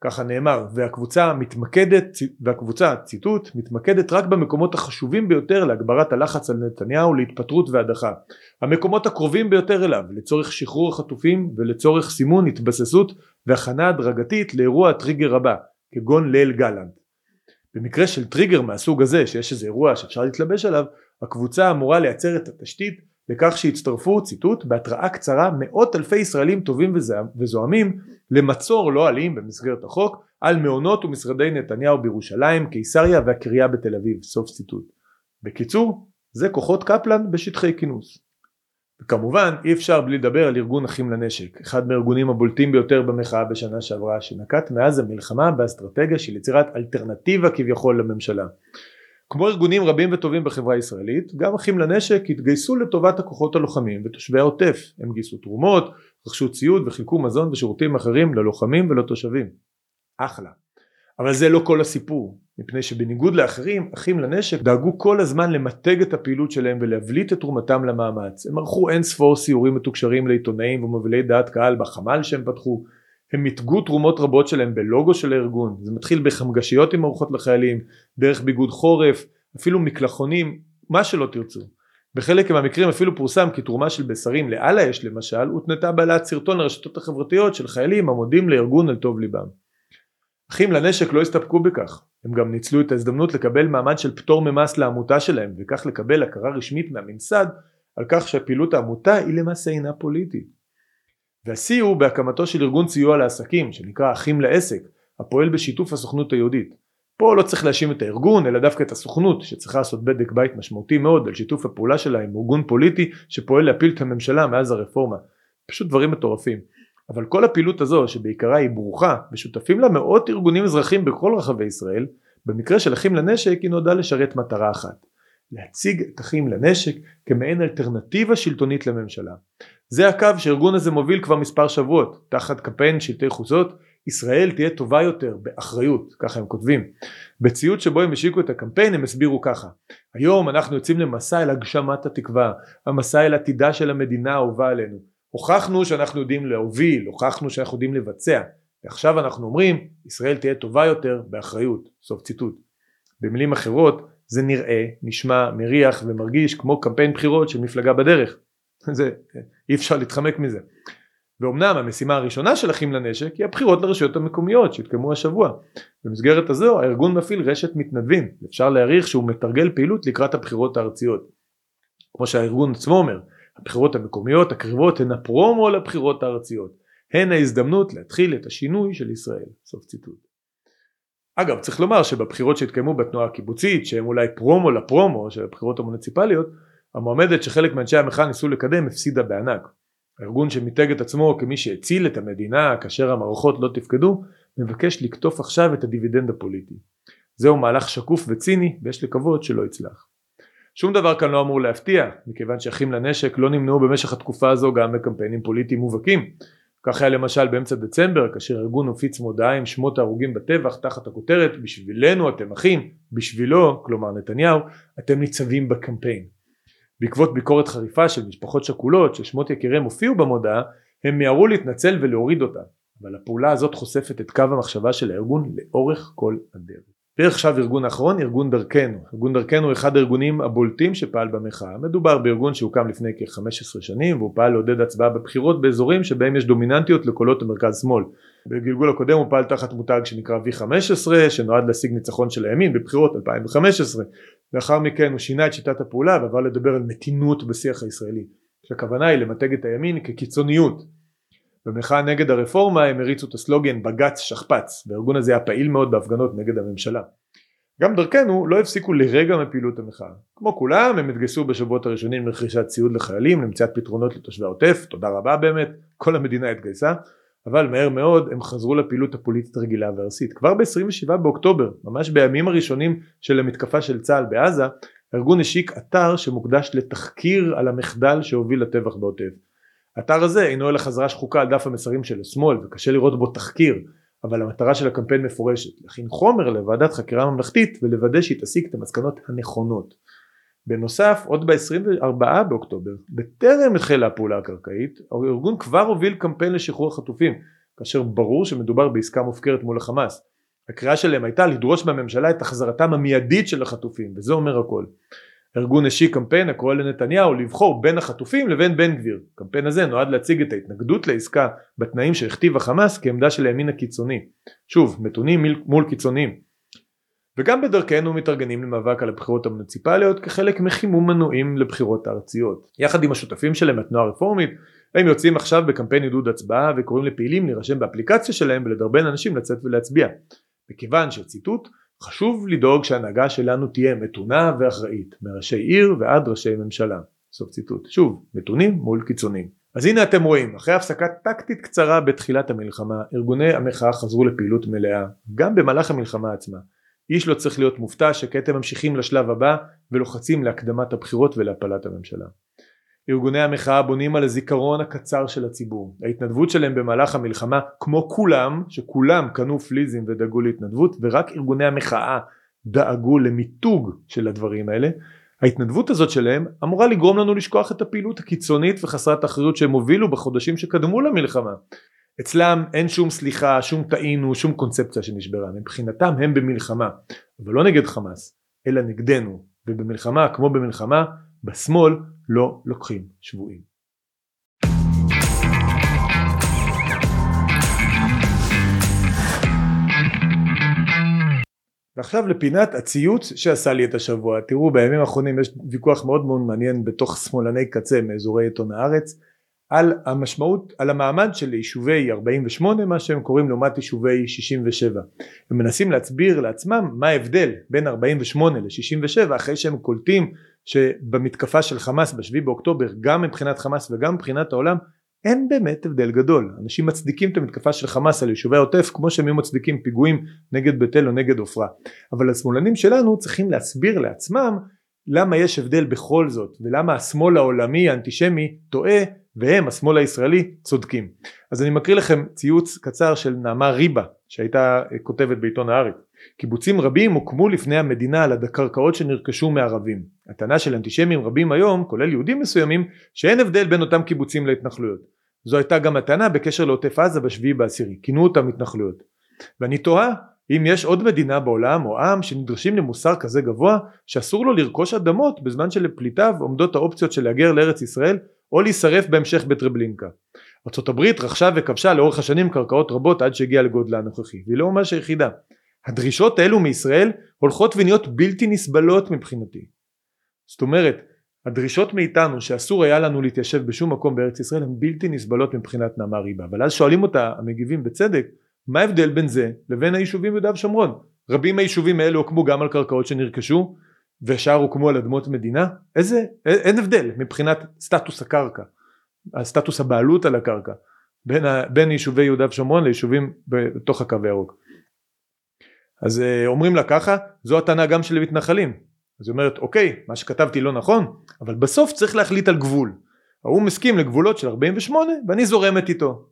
ככה נאמר והקבוצה מתמקדת והקבוצה ציטוט מתמקדת רק במקומות החשובים ביותר להגברת הלחץ על נתניהו להתפטרות והדחה. המקומות הקרובים ביותר אליו לצורך שחרור החטופים ולצורך סימון התבססות והכנה הדרגתית לאירוע הטריגר הבא כגון ליל גלנט. במקרה של טריגר מהסוג הזה שיש איזה אירוע שאפשר להתלבש עליו הקבוצה אמורה לייצר את התשתית לכך שהצטרפו ציטוט בהתראה קצרה מאות אלפי ישראלים טובים וזועמים למצור לא אלים במסגרת החוק על מעונות ומשרדי נתניהו בירושלים, קיסריה והקריה בתל אביב סוף ציטוט. בקיצור זה כוחות קפלן בשטחי כינוס. וכמובן אי אפשר בלי לדבר על ארגון אחים לנשק אחד מהארגונים הבולטים ביותר במחאה בשנה שעברה שנקט מאז המלחמה באסטרטגיה של יצירת אלטרנטיבה כביכול לממשלה כמו ארגונים רבים וטובים בחברה הישראלית, גם אחים לנשק התגייסו לטובת הכוחות הלוחמים ותושבי העוטף, הם גייסו תרומות, רכשו ציוד וחילקו מזון ושירותים אחרים ללוחמים ולתושבים. אחלה. אבל זה לא כל הסיפור, מפני שבניגוד לאחרים, אחים לנשק דאגו כל הזמן למתג את הפעילות שלהם ולהבליט את תרומתם למאמץ. הם ערכו אין ספור סיורים מתוקשרים לעיתונאים ומובילי דעת קהל בחמ"ל שהם פתחו, הם מיתגו תרומות רבות שלהם בלוגו של הארגון. זה מתחיל בחמגשיות עם ארוחות לחיילים דרך ביגוד חורף אפילו מקלחונים מה שלא תרצו. בחלק מהמקרים אפילו פורסם כי תרומה של בשרים לאללה יש למשל הותנתה בעלת סרטון לרשתות החברתיות של חיילים המודים לארגון על טוב ליבם. אחים לנשק לא הסתפקו בכך. הם גם ניצלו את ההזדמנות לקבל מעמד של פטור ממס לעמותה שלהם וכך לקבל הכרה רשמית מהממסד על כך שפעילות העמותה היא למעשה אינה פוליטית והשיא הוא בהקמתו של ארגון סיוע לעסקים שנקרא אחים לעסק הפועל בשיתוף הסוכנות היהודית. פה לא צריך להאשים את הארגון אלא דווקא את הסוכנות שצריכה לעשות בדק בית משמעותי מאוד על שיתוף הפעולה שלה עם ארגון פוליטי שפועל להפיל את הממשלה מאז הרפורמה. פשוט דברים מטורפים. אבל כל הפעילות הזו שבעיקרה היא ברוכה ושותפים לה מאות ארגונים אזרחים בכל רחבי ישראל במקרה של אחים לנשק היא נועדה לשרת מטרה אחת להציג את אחים לנשק כמעין אלטרנטיבה שלטונית לממשלה זה הקו שהארגון הזה מוביל כבר מספר שבועות תחת קמפיין שלטי חוצות. ישראל תהיה טובה יותר באחריות ככה הם כותבים. בציוד שבו הם השיקו את הקמפיין הם הסבירו ככה. היום אנחנו יוצאים למסע אל הגשמת התקווה המסע אל עתידה של המדינה האהובה עלינו. הוכחנו שאנחנו יודעים להוביל, הוכחנו שאנחנו יודעים לבצע, ועכשיו אנחנו אומרים ישראל תהיה טובה יותר באחריות, סוף ציטוט. במילים אחרות זה נראה, נשמע, מריח ומרגיש כמו קמפיין בחירות של מפלגה בדרך. זה, אי אפשר להתחמק מזה. ואומנם המשימה הראשונה של אחים לנשק היא הבחירות לרשויות המקומיות שהתקיימו השבוע. במסגרת הזו הארגון מפעיל רשת מתנדבים, אפשר להעריך שהוא מתרגל פעילות לקראת הבחירות הארציות. כמו שהארגון עצמו אומר, הבחירות המקומיות הקרבות הן הפרומו לבחירות הארציות, הן ההזדמנות להתחיל את השינוי של ישראל. סוף ציטוט. אגב צריך לומר שבבחירות שהתקיימו בתנועה הקיבוצית שהם אולי פרומו לפרומו של הבחירות המוניציפליות המועמדת שחלק מאנשי המחאה ניסו לקדם הפסידה בענק. הארגון שמיתג את עצמו כמי שהציל את המדינה כאשר המערכות לא תפקדו מבקש לקטוף עכשיו את הדיבידנד הפוליטי. זהו מהלך שקוף וציני ויש לקוות שלא יצלח. שום דבר כאן לא אמור להפתיע מכיוון שאחים לנשק לא נמנעו במשך התקופה הזו גם בקמפיינים פוליטיים מובהקים כך היה למשל באמצע דצמבר כאשר הארגון הפיץ מודעה עם שמות ההרוגים בטבח תחת הכותרת בשבילנו אתם אחים, בשבילו, כלומר נתניהו, אתם ניצבים בקמפיין. בעקבות ביקורת חריפה של משפחות שכולות ששמות יקיריהם הופיעו במודעה הם מיהרו להתנצל ולהוריד אותה אבל הפעולה הזאת חושפת את קו המחשבה של הארגון לאורך כל הדרך. ועכשיו ארגון אחרון, ארגון דרכנו. ארגון דרכנו הוא אחד הארגונים הבולטים שפעל במחאה. מדובר בארגון שהוקם לפני כ-15 שנים והוא פעל לעודד הצבעה בבחירות באזורים שבהם יש דומיננטיות לקולות המרכז שמאל. בגלגול הקודם הוא פעל תחת מותג שנקרא V15 שנועד להשיג ניצחון של הימין בבחירות 2015. לאחר מכן הוא שינה את שיטת הפעולה ועבר לדבר על מתינות בשיח הישראלי. הכוונה היא למתג את הימין כקיצוניות במחאה נגד הרפורמה הם הריצו את הסלוגן בג"ץ שכפ"ץ והארגון הזה היה פעיל מאוד בהפגנות נגד הממשלה. גם דרכנו לא הפסיקו לרגע מפעילות המחאה. כמו כולם הם התגייסו בשבועות הראשונים לרכישת ציוד לחיילים, למציאת פתרונות לתושבי העוטף, תודה רבה באמת, כל המדינה התגייסה, אבל מהר מאוד הם חזרו לפעילות הפוליטית הרגילה והארסית. כבר ב-27 באוקטובר, ממש בימים הראשונים של המתקפה של צה"ל בעזה, הארגון השיק אתר שמוקדש לתחקיר על המחדל שהוביל לטבח בעוטף. האתר הזה אינו אלא חזרה שחוקה על דף המסרים של השמאל וקשה לראות בו תחקיר אבל המטרה של הקמפיין מפורשת להכין חומר לוועדת חקירה ממלכתית ולוודא שהיא תסיק את המסקנות הנכונות. בנוסף עוד ב-24 באוקטובר בטרם החלה הפעולה הקרקעית הארגון כבר הוביל קמפיין לשחרור החטופים כאשר ברור שמדובר בעסקה מופקרת מול החמאס. הקריאה שלהם הייתה לדרוש מהממשלה את החזרתם המיידית של החטופים וזה אומר הכל. הארגון השיק קמפיין הקורא לנתניהו לבחור בין החטופים לבין בן גביר. הקמפיין הזה נועד להציג את ההתנגדות לעסקה בתנאים שהכתיב החמאס כעמדה של הימין הקיצוני. שוב, מתונים מול קיצוניים. וגם בדרכנו מתארגנים למאבק על הבחירות המוניציפליות כחלק מחימום מנועים לבחירות הארציות. יחד עם השותפים שלהם מהתנועה הרפורמית הם יוצאים עכשיו בקמפיין עידוד הצבעה וקוראים לפעילים להירשם באפליקציה שלהם ולדרבן אנשים לצאת ולהצביע. מכיוון שציטוט חשוב לדאוג שההנהגה שלנו תהיה מתונה ואחראית, מראשי עיר ועד ראשי ממשלה. סוף ציטוט. שוב, מתונים מול קיצונים. אז הנה אתם רואים, אחרי הפסקה טקטית קצרה בתחילת המלחמה, ארגוני המחאה חזרו לפעילות מלאה, גם במהלך המלחמה עצמה. איש לא צריך להיות מופתע שכעת הם ממשיכים לשלב הבא ולוחצים להקדמת הבחירות ולהפלת הממשלה. ארגוני המחאה בונים על הזיכרון הקצר של הציבור. ההתנדבות שלהם במהלך המלחמה כמו כולם, שכולם קנו פליזים ודאגו להתנדבות ורק ארגוני המחאה דאגו למיתוג של הדברים האלה, ההתנדבות הזאת שלהם אמורה לגרום לנו לשכוח את הפעילות הקיצונית וחסרת האחריות שהם הובילו בחודשים שקדמו למלחמה. אצלם אין שום סליחה, שום טעינו, שום קונספציה שנשברה, מבחינתם הם במלחמה, אבל לא נגד חמאס, אלא נגדנו, ובמלחמה כמו במלחמה, בשמאל לא לוקחים שבויים. ועכשיו לפינת הציוץ שעשה לי את השבוע. תראו בימים האחרונים יש ויכוח מאוד מאוד מעניין בתוך שמאלני קצה מאזורי עיתון הארץ על המשמעות, על המעמד של יישובי 48 מה שהם קוראים לעומת יישובי 67. הם מנסים להסביר לעצמם מה ההבדל בין 48 ל-67 אחרי שהם קולטים שבמתקפה של חמאס בשביעי באוקטובר גם מבחינת חמאס וגם מבחינת העולם אין באמת הבדל גדול אנשים מצדיקים את המתקפה של חמאס על יישובי העוטף כמו שהם היו מצדיקים פיגועים נגד בית אל או נגד עופרה אבל השמאלנים שלנו צריכים להסביר לעצמם למה יש הבדל בכל זאת ולמה השמאל העולמי האנטישמי טועה והם השמאל הישראלי צודקים. אז אני מקריא לכם ציוץ קצר של נעמה ריבה שהייתה כותבת בעיתון הארץ. קיבוצים רבים הוקמו לפני המדינה על הקרקעות שנרכשו מערבים. הטענה של אנטישמים רבים היום כולל יהודים מסוימים שאין הבדל בין אותם קיבוצים להתנחלויות. זו הייתה גם הטענה בקשר לעוטף עזה בשביעי בעשירי, כינו אותם התנחלויות. ואני תוהה אם יש עוד מדינה בעולם או עם שנדרשים למוסר כזה גבוה שאסור לו לרכוש אדמות בזמן שלפליטיו עומדות האופציות של להגר לארץ ישראל או להישרף בהמשך בטרבלינקה. ארה"ב רכשה וכבשה לאורך השנים קרקעות רבות עד שהגיעה לגודלה הנוכחי והיא לא ממש היחידה. הדרישות האלו מישראל הולכות ונהיות בלתי נסבלות מבחינתי. זאת אומרת הדרישות מאיתנו שאסור היה לנו להתיישב בשום מקום בארץ ישראל הן בלתי נסבלות מבחינת נעמה ריבה אבל אז שואלים אותה המגיבים בצדק מה ההבדל בין זה לבין היישובים ביהודה ושומרון רבים מהיישובים האלה הוקמו גם על קרקעות שנרכשו והשאר הוקמו על אדמות מדינה? איזה אין הבדל מבחינת סטטוס הקרקע הסטטוס הבעלות על הקרקע בין, ה, בין יישובי יהודה ושומרון ליישובים בתוך הקו הירוק. אז אה, אומרים לה ככה זו הטענה גם של מתנחלים. אז היא אומרת אוקיי מה שכתבתי לא נכון אבל בסוף צריך להחליט על גבול. האו"ם הסכים לגבולות של 48 ואני זורמת איתו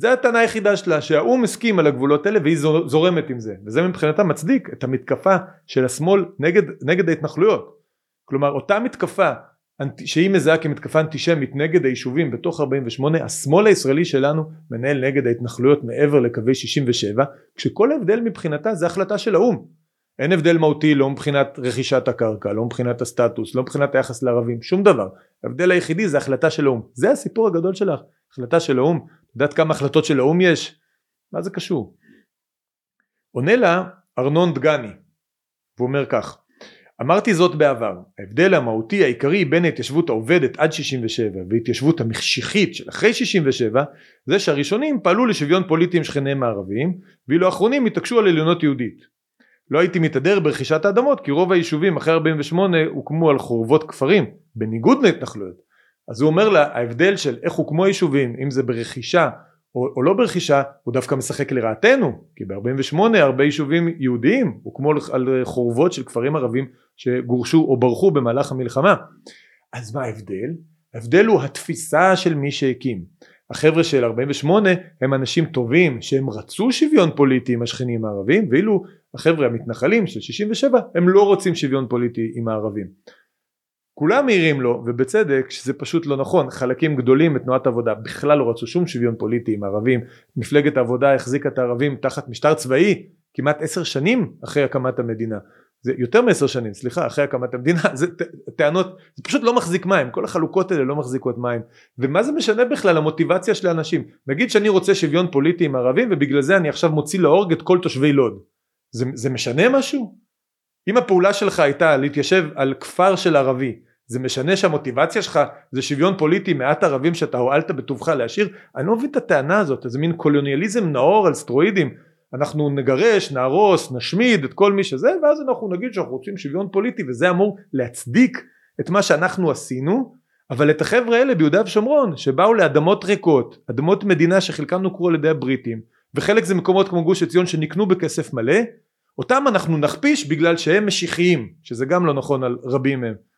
זה הטענה היחידה שלה שהאו"ם הסכים על הגבולות האלה והיא זורמת עם זה. וזה מבחינתה מצדיק את המתקפה של השמאל נגד, נגד ההתנחלויות. כלומר אותה מתקפה שהיא מזהה כמתקפה אנטישמית נגד היישובים בתוך 48 השמאל הישראלי שלנו מנהל נגד ההתנחלויות מעבר לקווי 67 כשכל ההבדל מבחינתה זה החלטה של האו"ם. אין הבדל מהותי לא מבחינת רכישת הקרקע לא מבחינת הסטטוס לא מבחינת היחס לערבים שום דבר. ההבדל היחידי זה החלטה של האו"ם. זה הסיפור הגדול שלך החלטה של האו"ם יודעת כמה החלטות של האו"ם יש? מה זה קשור? עונה לה ארנון דגני והוא אומר כך אמרתי זאת בעבר ההבדל המהותי העיקרי בין ההתיישבות העובדת עד 67 וההתיישבות המחשיכית של אחרי 67 זה שהראשונים פעלו לשוויון פוליטי עם שכניהם הערביים ואילו האחרונים התעקשו על עליונות יהודית לא הייתי מתהדר ברכישת האדמות כי רוב היישובים אחרי 48 הוקמו על חורבות כפרים בניגוד להתנחלויות אז הוא אומר לה ההבדל של איך הוקמו היישובים אם זה ברכישה או, או לא ברכישה הוא דווקא משחק לרעתנו כי ב-48 הרבה יישובים יהודיים הוקמו על חורבות של כפרים ערבים שגורשו או ברחו במהלך המלחמה. אז מה ההבדל? ההבדל הוא התפיסה של מי שהקים. החבר'ה של 48 הם אנשים טובים שהם רצו שוויון פוליטי עם השכנים הערבים ואילו החבר'ה המתנחלים של 67 הם לא רוצים שוויון פוליטי עם הערבים כולם מעירים לו ובצדק שזה פשוט לא נכון. חלקים גדולים בתנועת העבודה בכלל לא רצו שום שוויון פוליטי עם ערבים. מפלגת העבודה החזיקה את הערבים תחת משטר צבאי כמעט עשר שנים אחרי הקמת המדינה. זה יותר מעשר שנים סליחה אחרי הקמת המדינה. זה טענות זה פשוט לא מחזיק מים. כל החלוקות האלה לא מחזיקות מים. ומה זה משנה בכלל המוטיבציה של האנשים? נגיד שאני רוצה שוויון פוליטי עם ערבים ובגלל זה אני עכשיו מוציא להורג את כל תושבי לוד. זה, זה משנה משהו? אם הפעולה שלך הייתה להתיישב על כפר של ערבי זה משנה שהמוטיבציה שלך זה שוויון פוליטי מעט ערבים שאתה הועלת בטובך להשאיר? אני לא מבין את הטענה הזאת זה מין קולוניאליזם נאור על סטרואידים. אנחנו נגרש נהרוס נשמיד את כל מי שזה ואז אנחנו נגיד שאנחנו רוצים שוויון פוליטי וזה אמור להצדיק את מה שאנחנו עשינו. אבל את החבר'ה האלה ביהודה ושומרון שבאו לאדמות ריקות אדמות מדינה שחלקם נוכרו על ידי הבריטים וחלק זה מקומות כמו גוש עציון שנקנו בכסף מלא אותם אנחנו נכפיש בגלל שהם משיחיים שזה גם לא נכון על רבים מהם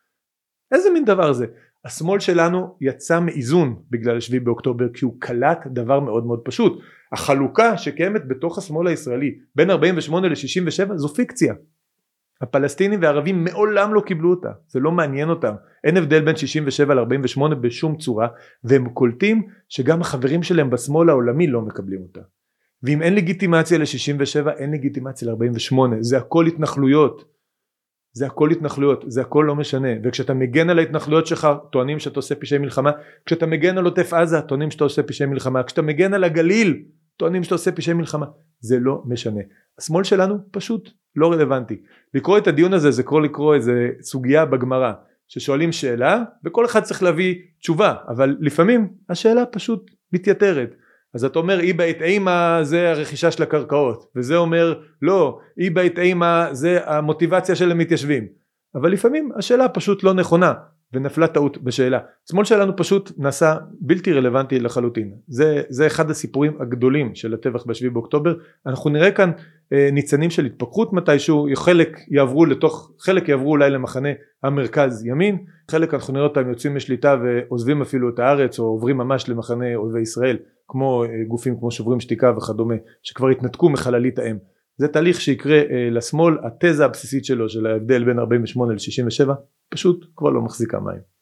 איזה מין דבר זה? השמאל שלנו יצא מאיזון בגלל 7 באוקטובר כי הוא קלט דבר מאוד מאוד פשוט. החלוקה שקיימת בתוך השמאל הישראלי בין 48 ל-67 זו פיקציה. הפלסטינים והערבים מעולם לא קיבלו אותה זה לא מעניין אותם. אין הבדל בין 67 ל-48 בשום צורה והם קולטים שגם החברים שלהם בשמאל העולמי לא מקבלים אותה. ואם אין לגיטימציה ל-67 אין לגיטימציה ל-48 זה הכל התנחלויות זה הכל התנחלויות זה הכל לא משנה. וכשאתה מגן על ההתנחלויות שלך טוענים שאתה עושה פשעי מלחמה. כשאתה מגן על עוטף עזה טוענים שאתה עושה פשעי מלחמה. כשאתה מגן על הגליל טוענים שאתה עושה פשעי מלחמה. זה לא משנה. השמאל שלנו פשוט לא רלוונטי. לקרוא את הדיון הזה זה כמו לקרוא איזה סוגיה בגמרא ששואלים שאלה וכל אחד צריך להביא תשובה. אבל לפעמים השאלה פשוט מתייתרת אז אתה אומר אי בית אימה זה הרכישה של הקרקעות. וזה אומר לא אי בית אימה זה המוטיבציה של המתיישבים. אבל לפעמים השאלה פשוט לא נכונה ונפלה טעות בשאלה. שמאל שלנו פשוט נעשה בלתי רלוונטי לחלוטין. זה, זה אחד הסיפורים הגדולים של הטבח בשביעי באוקטובר. אנחנו נראה כאן אה, ניצנים של התפכחות מתישהו, חלק יעברו לתוך, חלק יעברו אולי למחנה המרכז ימין, חלק אנחנו נראה אותם יוצאים משליטה ועוזבים אפילו את הארץ או עוברים ממש למחנה אויבי ישראל כמו אה, גופים כמו שוברים שתיקה וכדומה שכבר התנתקו מחללית האם. זה תהליך שיקרה אה, לשמאל, התזה הבסיסית שלו של ההבדל בין 48 ל-67 פשוט כבר לא מחזיקה מים.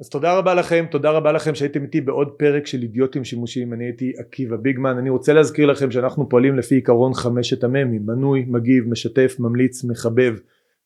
אז תודה רבה לכם, תודה רבה לכם שהייתם איתי בעוד פרק של אידיוטים שימושיים, אני הייתי עקיבא ביגמן, אני רוצה להזכיר לכם שאנחנו פועלים לפי עיקרון חמשת המ"מים, מנוי, מגיב, משתף, ממליץ, מחבב.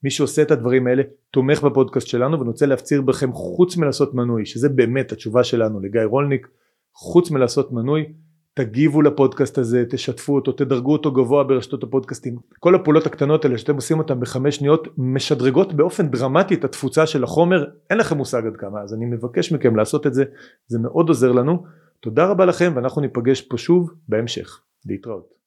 מי שעושה את הדברים האלה תומך בפודקאסט שלנו ואני רוצה להפציר בכם חוץ מלעשות מנוי, שזה באמת התשובה שלנו לגיא רולניק, חוץ מלעשות מנוי, תגיבו לפודקאסט הזה, תשתפו אותו, תדרגו אותו גבוה ברשתות הפודקאסטים. כל הפעולות הקטנות האלה שאתם עושים אותן בחמש שניות משדרגות באופן דרמטי את התפוצה של החומר, אין לכם מושג עד כמה, אז אני מבקש מכם לעשות את זה, זה מאוד עוזר לנו. תודה רבה לכם ואנחנו ניפגש פה שוב בהמשך. להתראות.